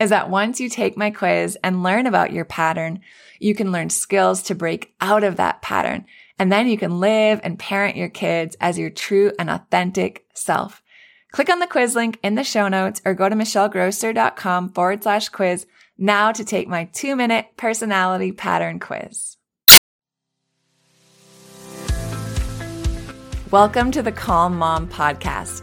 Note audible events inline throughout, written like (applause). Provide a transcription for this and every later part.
is that once you take my quiz and learn about your pattern, you can learn skills to break out of that pattern. And then you can live and parent your kids as your true and authentic self. Click on the quiz link in the show notes or go to michellegrosser.com forward slash quiz now to take my two minute personality pattern quiz. Welcome to the Calm Mom Podcast,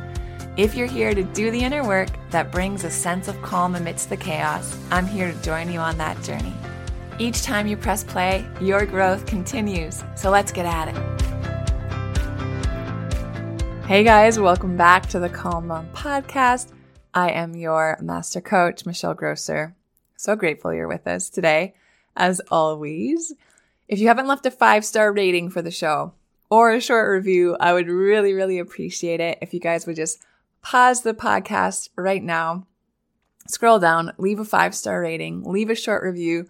If you're here to do the inner work that brings a sense of calm amidst the chaos, I'm here to join you on that journey. Each time you press play, your growth continues. So let's get at it. Hey guys, welcome back to the Calm Mom podcast. I am your master coach, Michelle Grosser. So grateful you're with us today, as always. If you haven't left a five star rating for the show or a short review, I would really, really appreciate it if you guys would just pause the podcast right now, scroll down, leave a five star rating, leave a short review,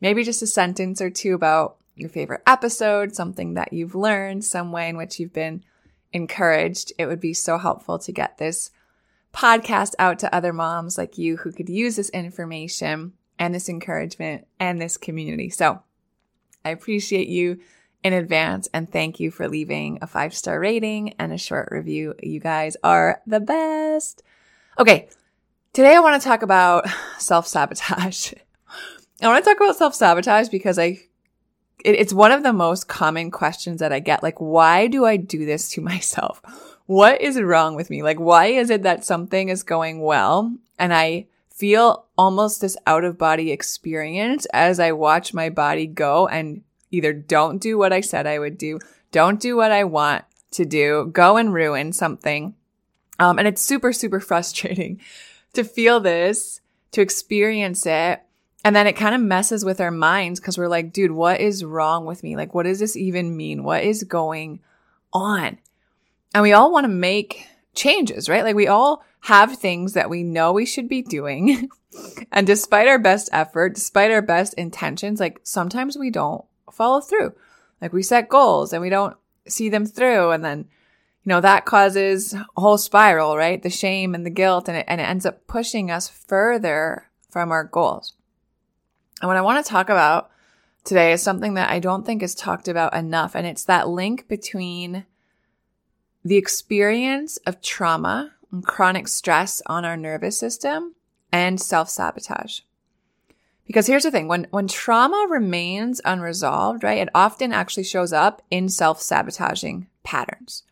maybe just a sentence or two about your favorite episode, something that you've learned, some way in which you've been encouraged. It would be so helpful to get this podcast out to other moms like you who could use this information and this encouragement and this community. So I appreciate you in advance and thank you for leaving a five star rating and a short review. You guys are the best. Okay. Today I want to talk about (laughs) self sabotage. I want to talk about self sabotage because I, it, it's one of the most common questions that I get. Like, why do I do this to (laughs) myself? What is wrong with me? Like, why is it that something is going well and I feel almost this out of body experience as I watch my body go and either don't do what I said I would do, don't do what I want to do, go and ruin something. Um, and it's super, super (laughs) frustrating to feel this, to experience it. And then it kind of messes with our minds because we're like, dude, what is wrong with me? Like, what does this even mean? What is going on? And we all want to make changes, right? Like we all have things that we know we should be doing. (laughs) and despite our best effort, despite our best intentions, like sometimes we don't follow through. Like we set goals and we don't see them through. And then, you know, that causes a whole spiral, right? The shame and the guilt and it, and it ends up pushing us further from our goals. And what I want to talk about today is something that I don't think is talked about enough. And it's that link between the experience of trauma and chronic stress on our nervous system and self sabotage. Because here's the thing when, when trauma remains unresolved, right, it often actually shows up in self sabotaging patterns.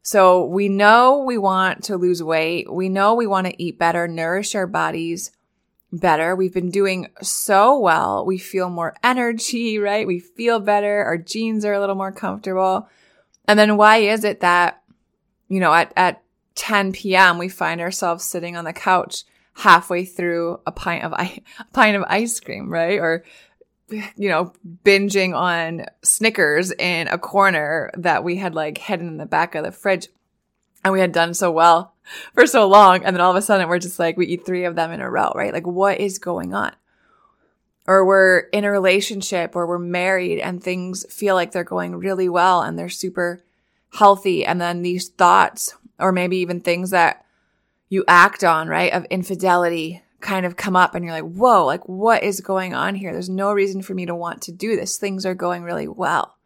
So we know we want to lose weight. We know we want to eat better, nourish our bodies better. We've been doing so well. We feel more energy, (laughs) right? We feel better. Our jeans are a little more comfortable. And then why is it that, you know, at, at 10 p.m., we find ourselves sitting on the couch halfway through a pint of, a pint of ice cream, right? Or, you know, binging on Snickers in a corner that we had like hidden in the back of the fridge and we had done so well (laughs) for so long. And then all of a sudden we're just like, we eat three of them in a row, right? Like what is going on? Or we're in a relationship or we're married and things feel like they're going really well and they're super healthy. And then these thoughts or maybe even things that you act on, right? Of infidelity kind of come up and you're like, whoa, like what is going on here? There's no reason for me to want to do this. Things are going really well.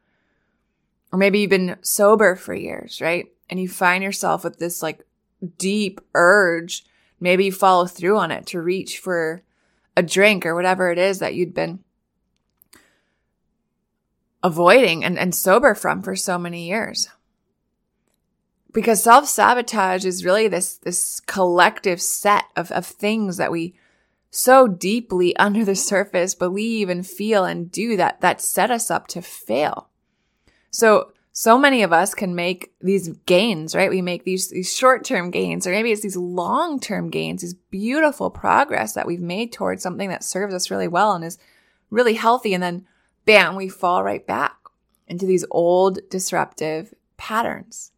Or maybe you've been sober for years, right? And you find yourself with this like deep urge. Maybe you follow through on it to reach for a drink or whatever it is that you'd been avoiding and, and sober from for so many years because self-sabotage is really this this collective set of, of things that we so deeply (laughs) under the surface believe and feel and do that that set us up to fail. So so many of us can make these gains right? We make these these short-term gains or maybe it's these long-term gains these beautiful progress that we've made towards something that serves us really well and is really healthy and then bam we fall right back into these old disruptive patterns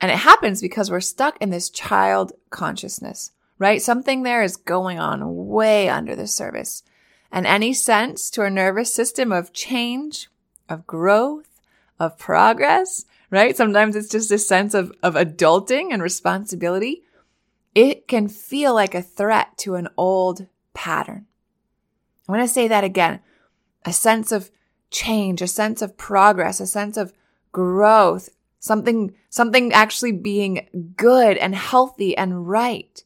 and it happens because we're stuck in this child consciousness, right? Something there is going on way under the surface. And any sense to our nervous system of change, of growth, of progress, right? Sometimes it's just a sense of, of adulting and responsibility. It can feel like a threat to an old pattern. I want to say that again. A sense of change, a sense of progress, a sense of growth, Something, something actually being good and healthy and right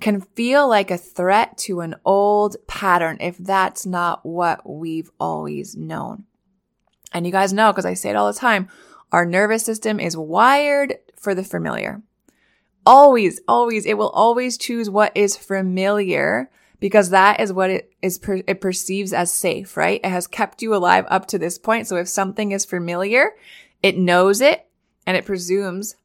can feel like a threat to an old pattern if that's not what we've always known. And you guys know, because I say it all the time, our nervous system is wired for the familiar. Always, always, it will always choose what is familiar because that is what it is, per- it perceives as safe, right? It has kept you alive up to this point. So if something is familiar, it knows it and it presumes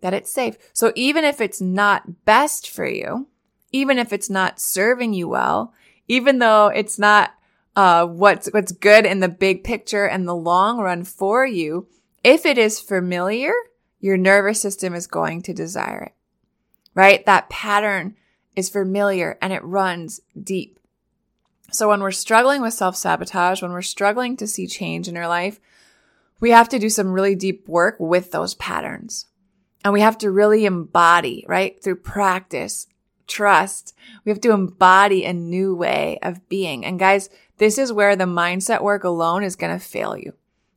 that it's safe. So even if it's not best for you, even if it's not serving you well, even though it's not uh, what's what's good in the big picture and the long run for you, if it is familiar, your nervous system is going to desire it. Right? That pattern is familiar and it runs deep. So when we're struggling with self sabotage, when we're struggling to see change in our life, we have to do some really deep work with those patterns. And we have to really embody, right? Through practice, trust. We have to embody a new way of being. And guys, this is where the mindset work alone is going to fail you.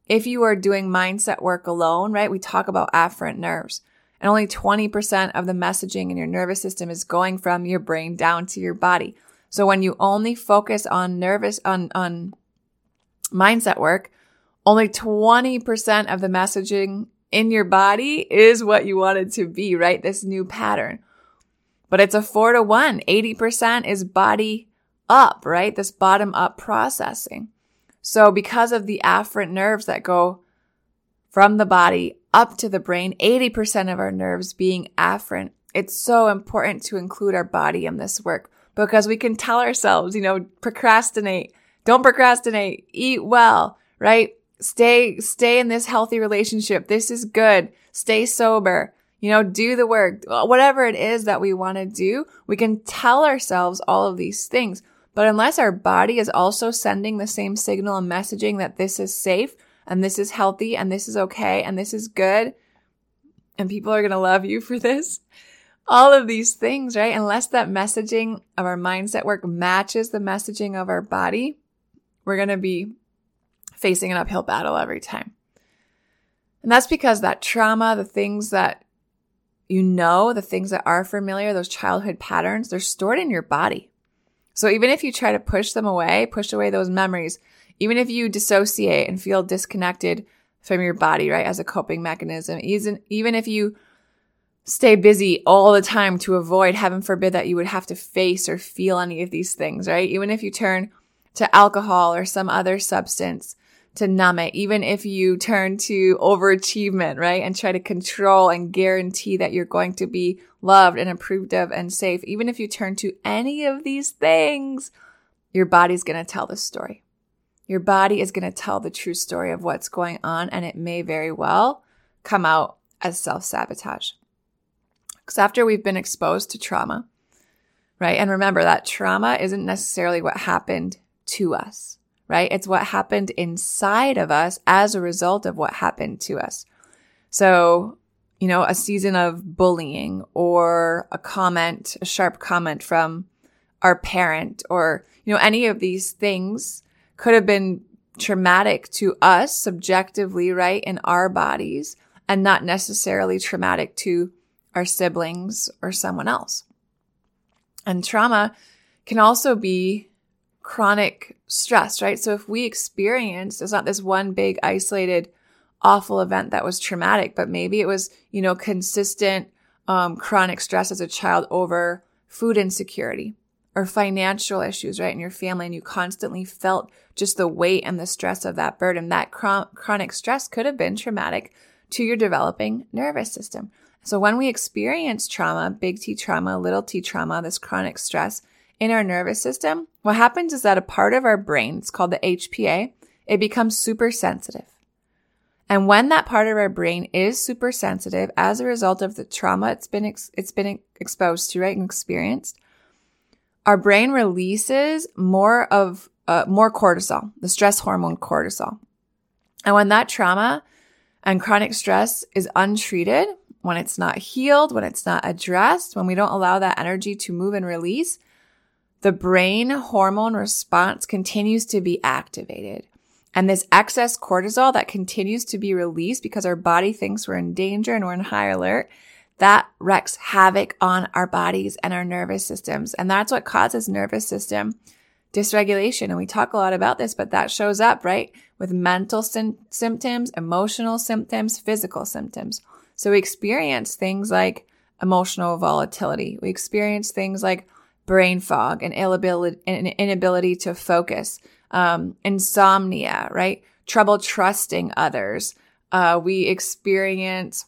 If you are doing mindset work alone, right? We talk about afferent nerves and only 20% of the messaging in your nervous system is going from your brain down to your body. So when you only focus on nervous, on, on mindset work, only 20% of the messaging in your body is what you want it to be, right? This new pattern. But it's a four to one. 80% is body up, right? This bottom up processing. So because of the afferent nerves that go from the body up to the brain, 80% of our nerves being afferent, it's so important to include our body in this work because we can tell ourselves, you know, procrastinate, don't procrastinate, eat well, right? Stay, stay in this healthy relationship. This is good. Stay sober. You know, do the work. Whatever it is that we want to do, we can tell ourselves all of these things. But unless our body is also sending the same signal and messaging that this is safe and this is healthy and this is okay and this is good and people are going to love you for this, all of these things, right? Unless that messaging of our mindset work matches the messaging of our body, we're going to be facing an uphill battle every time. And that's because that trauma, the things that you know the things that are familiar, those childhood patterns, they're stored in your body. So even if you try to push them away, push away those memories, even if you dissociate and feel disconnected from your body, right, as a coping mechanism, even, even if you stay busy all the time to avoid, heaven forbid, that you would have to face or feel any of these things, right? Even if you turn to alcohol or some other substance to numb it, even if you turn to overachievement, right? And try to control and guarantee that you're going to be loved and approved of and safe, even if you turn to any of these things, your body's going to tell the story. Your body is going to tell the true story of what's going on, and it may very well come out as self sabotage. Because after we've been exposed to trauma, right? And remember that trauma isn't necessarily what happened to us, right? It's what happened inside of us as a result of what happened to us. So, you know, a season of bullying or a comment, a sharp comment from our parent or, you know, any of these things could have been traumatic to us subjectively, right? In our bodies and not necessarily traumatic to our siblings or someone else. And trauma can also be chronic stress, right? So if we experience, it's not this one big isolated awful event that was traumatic, but maybe it was, you know, consistent um, chronic stress as a child over food insecurity or financial issues, right, in your family, and you constantly felt just the weight and the stress of that burden. That chron- chronic stress could have been traumatic to your developing nervous system. So when we experience trauma, big T trauma, little t trauma, this chronic stress in our nervous system, what happens is that a part of our brain, it's called the HPA, it becomes super sensitive. And when that part of our brain is super sensitive as a result of the trauma it's been ex- it's been exposed to, right, and experienced, our brain releases more of uh, more cortisol, the stress hormone cortisol. And when that trauma and chronic stress is untreated, when it's not healed, when it's not addressed, when we don't allow that energy to move and release, the brain hormone response continues to be activated. And this excess cortisol that continues to be released because our body thinks we're in danger and we're in high alert, that wreaks havoc on our bodies and our nervous systems. And that's what causes nervous system dysregulation. And we talk a lot about this, but that shows up, right? With mental sy- symptoms, emotional symptoms, physical symptoms. So we experience things like emotional volatility. We experience things like brain fog and inability, inability to focus, um, insomnia, right? Trouble trusting others. Uh, we experience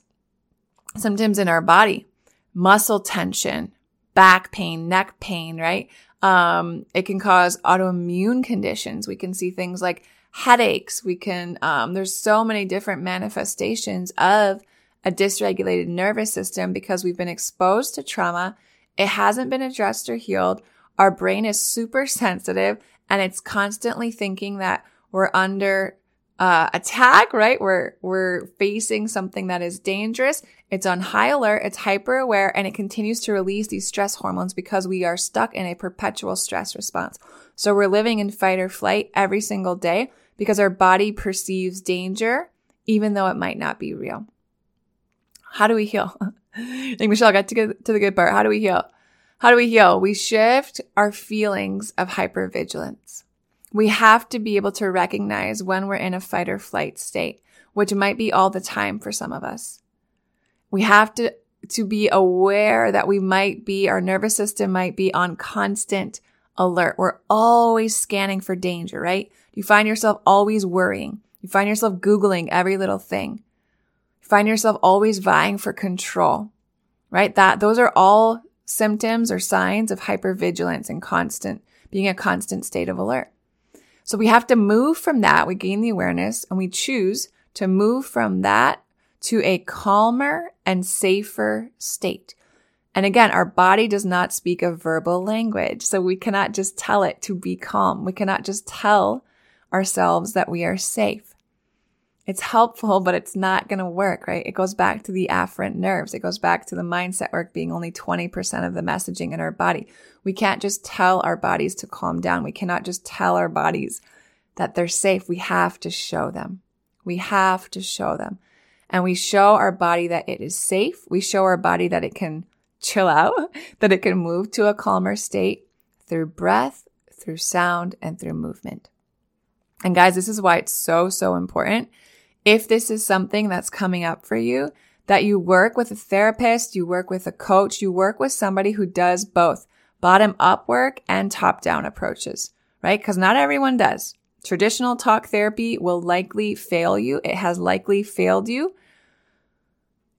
symptoms in our body, muscle tension, back pain, neck pain, right? Um, it can cause autoimmune conditions. We can see things like headaches. We can, um, there's so many different manifestations of a dysregulated nervous system because we've been exposed to trauma. It hasn't been addressed or healed. Our brain is super (laughs) sensitive and it's constantly thinking that we're under uh, attack, right? We're, we're facing something that is dangerous. It's on high alert. It's hyper aware and it continues to release these stress hormones because we are stuck in a perpetual stress response. So we're living in fight or flight every single day because our body perceives danger, even though it might not be real. How do we heal? (laughs) I think Michelle got to get to the good part. How do we heal? How do we heal? We shift our feelings of hypervigilance. We have to be able to recognize when we're in a fight or flight state, which might be all the time for some of us. We have to, to be aware that we might be, our nervous system might be on constant alert. We're always scanning for danger, right? You find yourself always worrying. You find yourself Googling every little thing find yourself always vying for control, right? That those are all symptoms or signs of hypervigilance and constant being a constant state of alert. So we have to move from that. We gain the awareness and we choose to move from that to a calmer and safer state. And again, our body does not speak a verbal language. So we cannot just tell it to be calm. We cannot just tell ourselves that we are safe it's helpful, (laughs) but it's not going to work, right? It goes back to the afferent nerves. It goes back to the mindset work being only 20% of the messaging in our body. We can't just tell our bodies to calm down. We cannot just tell our bodies that they're safe. We have to show them. We have to show them. and we show our body that it is safe. We show our body that it can chill out, (laughs) that it can move to a calmer state through breath, through sound, and through movement. And guys, this is why it's so, so important. If this is something that's coming up for you, that you work with a therapist, you work with a coach, you work with somebody who does both bottom up work and top down approaches, right? Because not everyone does. Traditional talk therapy will likely fail you. It has likely failed you.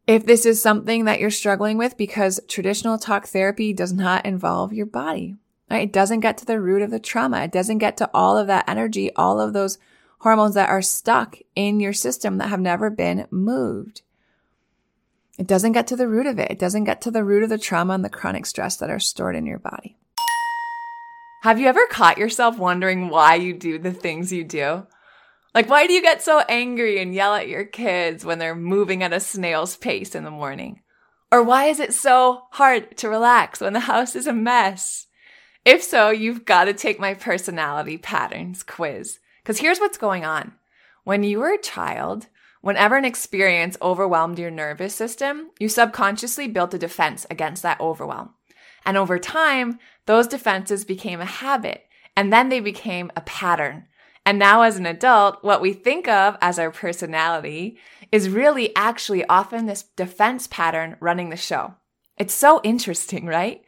If this is something that you're struggling with because traditional talk therapy does not involve your body, Right? It doesn't get to the root of the trauma. It doesn't get to all of that energy, all of those hormones that are stuck in your system that have never been moved. It doesn't get to the root of it. It doesn't get to the root of the trauma and the chronic stress that are stored in your body. Have you ever caught yourself wondering why you do the things you do? Like, why do you get so angry and yell at your kids when they're moving at a snail's pace in the morning? Or why is it so hard to relax when the house is a mess? If so, you've got to take my personality patterns quiz. Because here's what's going on. When you were a child, whenever an experience overwhelmed your nervous system, you subconsciously built a defense against that overwhelm. And over time, those defenses became a habit and then they became a pattern. And now as an adult, what we think of as our personality is really actually often this defense pattern running the show. It's so interesting, right?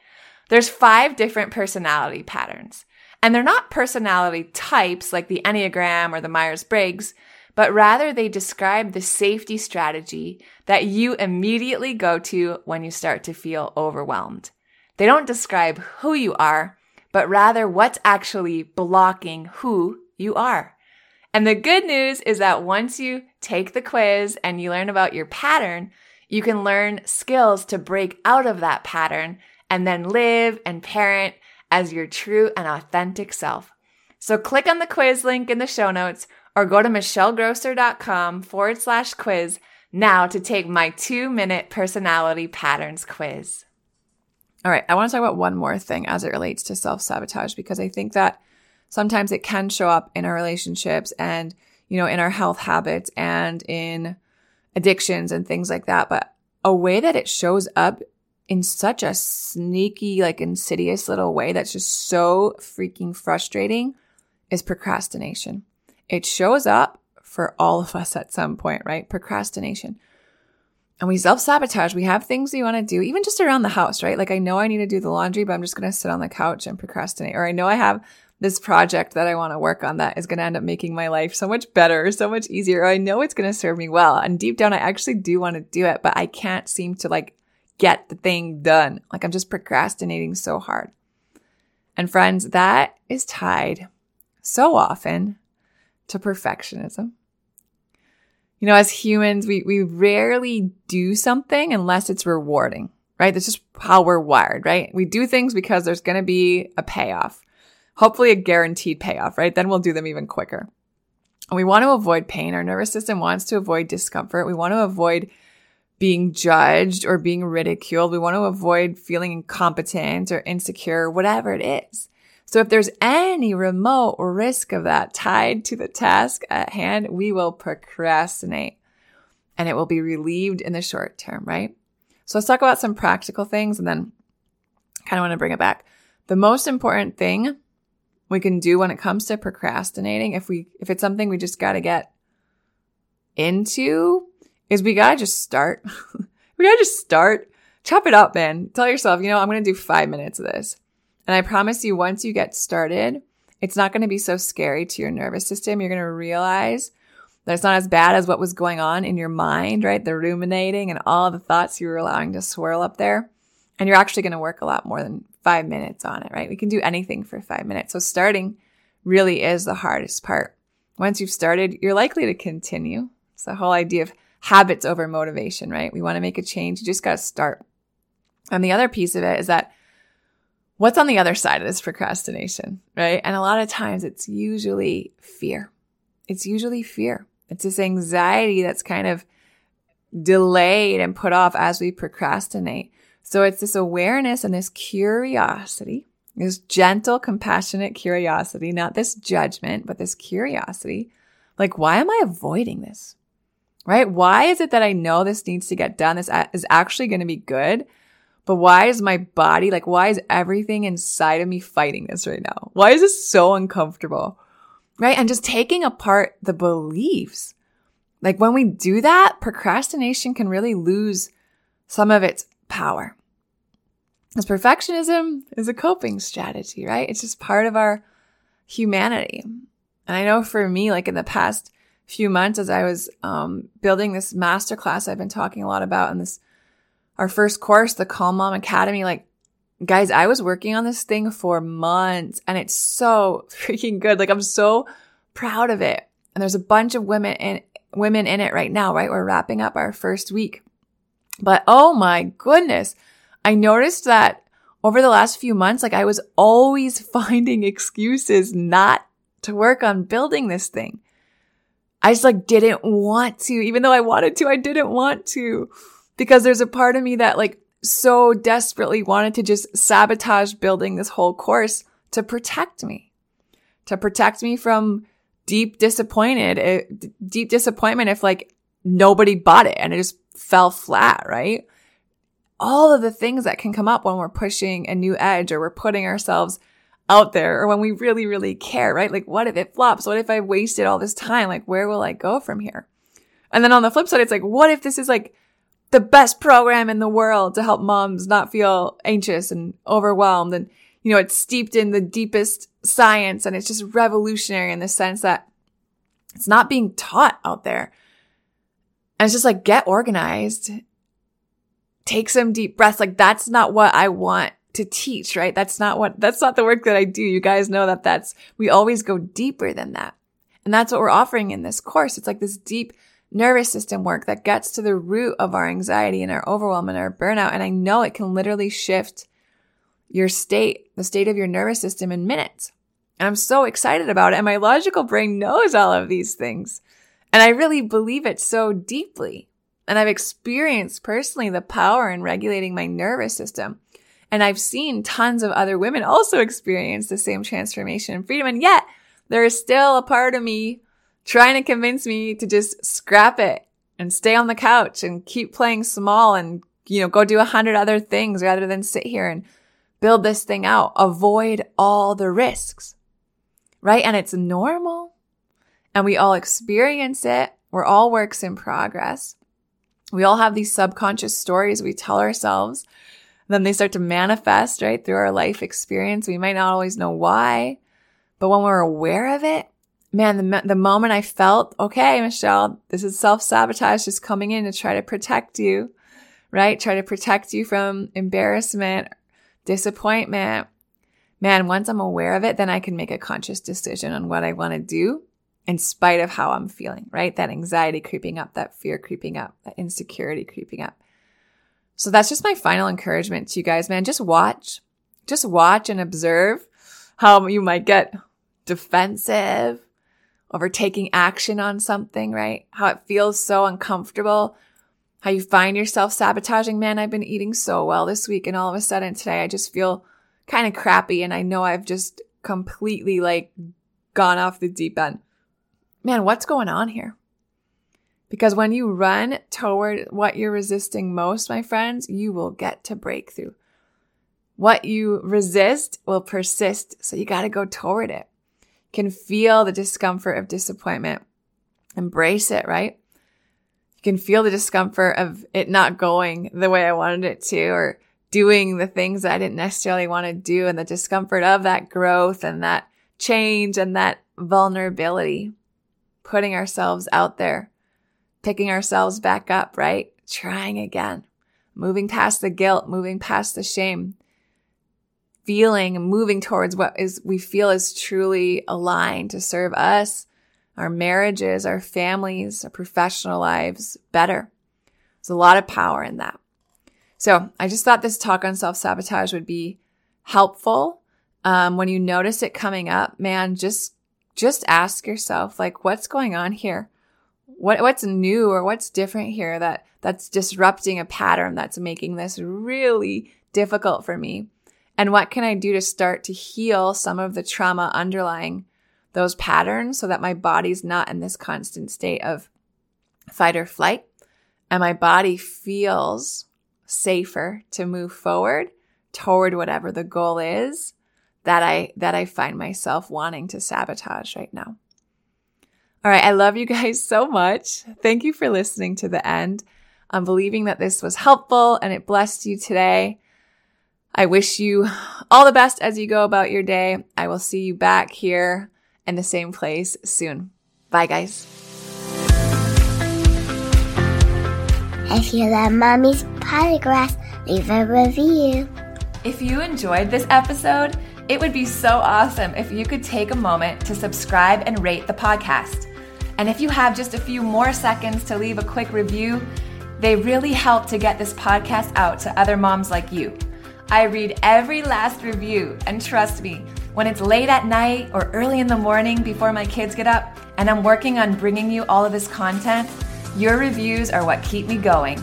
There's five different personality patterns. And they're not personality types like the Enneagram or the Myers Briggs, but rather they describe the safety strategy that you immediately go to when you start to feel overwhelmed. They don't describe who you are, but rather what's actually blocking who you are. And the good news is that once you take the quiz and you learn about your pattern, you can learn skills to break out of that pattern and then live and parent as your true and authentic self. So click on the quiz link in the show notes or go to michellegrosser.com forward slash quiz now to take my two minute personality patterns quiz. All right, I want to talk about one more thing as it relates to self sabotage because I think that sometimes it can show up in our relationships and, you know, in our health habits and in addictions and things like that. But a way that it shows up in such a sneaky, like insidious little way that's just so freaking frustrating is procrastination. It shows up for all of us at some point, right? Procrastination. And we self sabotage. We have things we want to do, even just around the house, right? Like I know I need to do the laundry, but I'm just going to sit on the couch and procrastinate. Or I know I have this project that I want to work on that is going to end up making my life so much better, so much easier. Or I know it's going to serve me well. And deep down, I actually do want to do it, but I can't seem to like get the thing done. Like I'm just procrastinating so hard. And friends, that is tied so often to perfectionism. You know, as humans, we, we rarely do something unless it's rewarding, right? That's just how we're wired, right? We do things because there's going to be a payoff, hopefully a guaranteed payoff, right? Then we'll do them even quicker. And we want to avoid pain. Our nervous system wants to avoid discomfort. We want to avoid being judged or being ridiculed. We want to avoid feeling incompetent or insecure, whatever it is. So if there's any remote risk of that tied to the task at hand, we will procrastinate and it will be relieved in the short term, right? So let's talk about some practical things and then kind of want to bring it back. The most important thing we can do when it comes to procrastinating, if we, if it's something we just got to get into is we gotta just start. (laughs) we gotta just start. Chop it up, man. Tell yourself, you know, I'm gonna do five minutes of this. And I promise you, once you get started, it's not gonna be so scary to your nervous system. You're gonna realize that it's not as bad as what was going on in your mind, right? The ruminating and all the thoughts you were allowing to swirl up there. And you're actually gonna work a lot more than five minutes on it, right? We can do anything for five minutes. So starting really is the hardest part. Once you've started, you're likely to continue. It's the whole idea of habits over motivation, right? We want to make a change. You just got to start. And the other piece of it is that what's on the other side of this procrastination, right? And a lot of times it's usually fear. It's usually fear. It's this anxiety that's kind of delayed and put off as we procrastinate. So it's this awareness and this curiosity, this gentle, compassionate curiosity, not this judgment, but this curiosity. Like, why am I avoiding this? Right? Why is it that I know this needs to get done? This is actually going to be good. But why is my body, like, why is everything inside of me fighting this right now? Why is this so uncomfortable? Right? And just taking apart the beliefs. Like when we do that, procrastination can really lose some of its power. Because perfectionism is a coping strategy, right? It's just part of our humanity. And I know for me, like in the past few months, as I was um, building this masterclass I've been talking a lot about in this, our first course, the Calm Mom Academy, like guys, I was working on this thing for months and it's so (laughs) freaking good. Like I'm so proud of it. And there's a bunch of women in, women in it right now, right? We're wrapping up our first week. But oh my goodness, I noticed that over the last few months, like I was always (laughs) finding excuses not to work on building this thing. I just like didn't want to, even though I wanted to, I didn't want to. Because there's a part of me that like so desperately wanted to just sabotage building this whole course to protect me, to protect me from deep disappointed, eh, deep disappointment if like nobody bought it and it just fell flat, right? All of the things that can come up when we're pushing a new edge or we're putting ourselves out there or when we really, really care, right? Like, what if it flops? What if I wasted all this time? Like, where will I go from here? And then on the flip side, it's like, what if this is like the best program in the world to help moms not feel anxious and overwhelmed? And, you know, it's steeped in the deepest science and it's just revolutionary in the sense that it's not being taught out there. And it's just like, get organized, take some deep breaths. Like, that's not what I want to teach, right? That's not what, that's not the work that I do. You guys know that that's, we always go deeper than that. And that's what we're offering in this course. It's like this deep nervous system work that gets to the root of our anxiety and our overwhelm and our burnout. And I know it can literally shift your state, the state of your nervous system in minutes. And I'm so excited about it. And my logical brain knows all of these things. And I really believe it so deeply. And I've experienced personally the power in regulating my nervous system. And I've seen tons of other women also experience the same transformation and freedom. And yet there is still a part of me trying to convince me to just scrap it and stay on the couch and keep playing small and, you know, go do a hundred other things rather than sit here and build this thing out. Avoid all the risks, right? And it's normal and we all experience it. We're all works in progress. We all have these subconscious stories we tell ourselves. Then they start to manifest, right, through our life experience. We might not always know why, but when we're aware of it, man, the, the moment I felt, okay, Michelle, this is self sabotage just coming in to try to protect you, right? Try to protect you from embarrassment, disappointment. Man, once I'm aware of it, then I can make a conscious decision on what I want to do in spite of how I'm feeling, right? That anxiety creeping up, that fear creeping up, that insecurity creeping up. So that's just my final encouragement to you guys, man. Just watch, just watch and observe how you might get defensive over taking action on something, right? How it feels so uncomfortable. How you find yourself sabotaging. Man, I've been eating so well this week and all of a sudden today I just feel kind of crappy and I know I've just completely like gone off the deep end man, what's going on here? Because when you run toward what you're resisting most, my friends, you will get to breakthrough. What you resist will persist. So you got to go toward it. You can feel the discomfort of disappointment. Embrace it, right? You can feel the discomfort of it not going the way I wanted it to or doing the things that I didn't necessarily want to do and the discomfort of that growth and that change and that vulnerability putting ourselves out there, picking ourselves back up, right? Trying again, moving past the guilt, moving past the shame, feeling moving towards what is we feel is truly aligned to serve us, our marriages, our families, our professional lives better. There's a lot of power in that. So I just thought this talk on self sabotage would be helpful. Um, when you notice it coming up, man, just just ask yourself, like, what's going on here? What, what's new or what's different here that, that's disrupting a pattern that's making this really difficult for me? And what can I do to start to heal some of the trauma underlying those patterns so that my body's not in this constant state of fight or flight, and my body feels safer to move forward toward whatever the goal is that I that I find myself wanting to sabotage right now. All right, I love you guys (laughs) so much. Thank you for listening to the end. I'm believing that this was helpful and it blessed you today. I wish you all the best as you go about your day. I will see you back here in the same place soon. Bye, guys. If you love Mommy's Podcast, leave a review. If you enjoyed this episode, it would be so awesome if you could take a moment to subscribe and rate the podcast. And if you have just a few more seconds to leave a quick review, they really help to get this podcast out to other moms like you. I read every last review, and trust me, when it's late at night or early in the morning before my kids get up, and I'm working on bringing you all of this content, your reviews are what keep me going.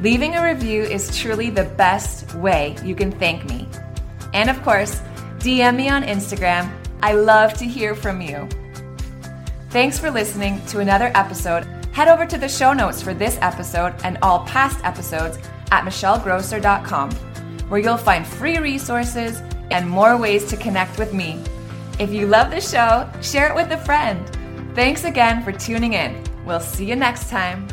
Leaving a review is truly the best way you can thank me. And of course, DM me on Instagram. I love to hear from you. Thanks for listening to another episode. Head over to the show notes for this episode and all past episodes at michellegrosser.com, where you'll find free resources and more ways to connect with me. If you love the show, share it with a friend. Thanks again for tuning in. We'll see you next time.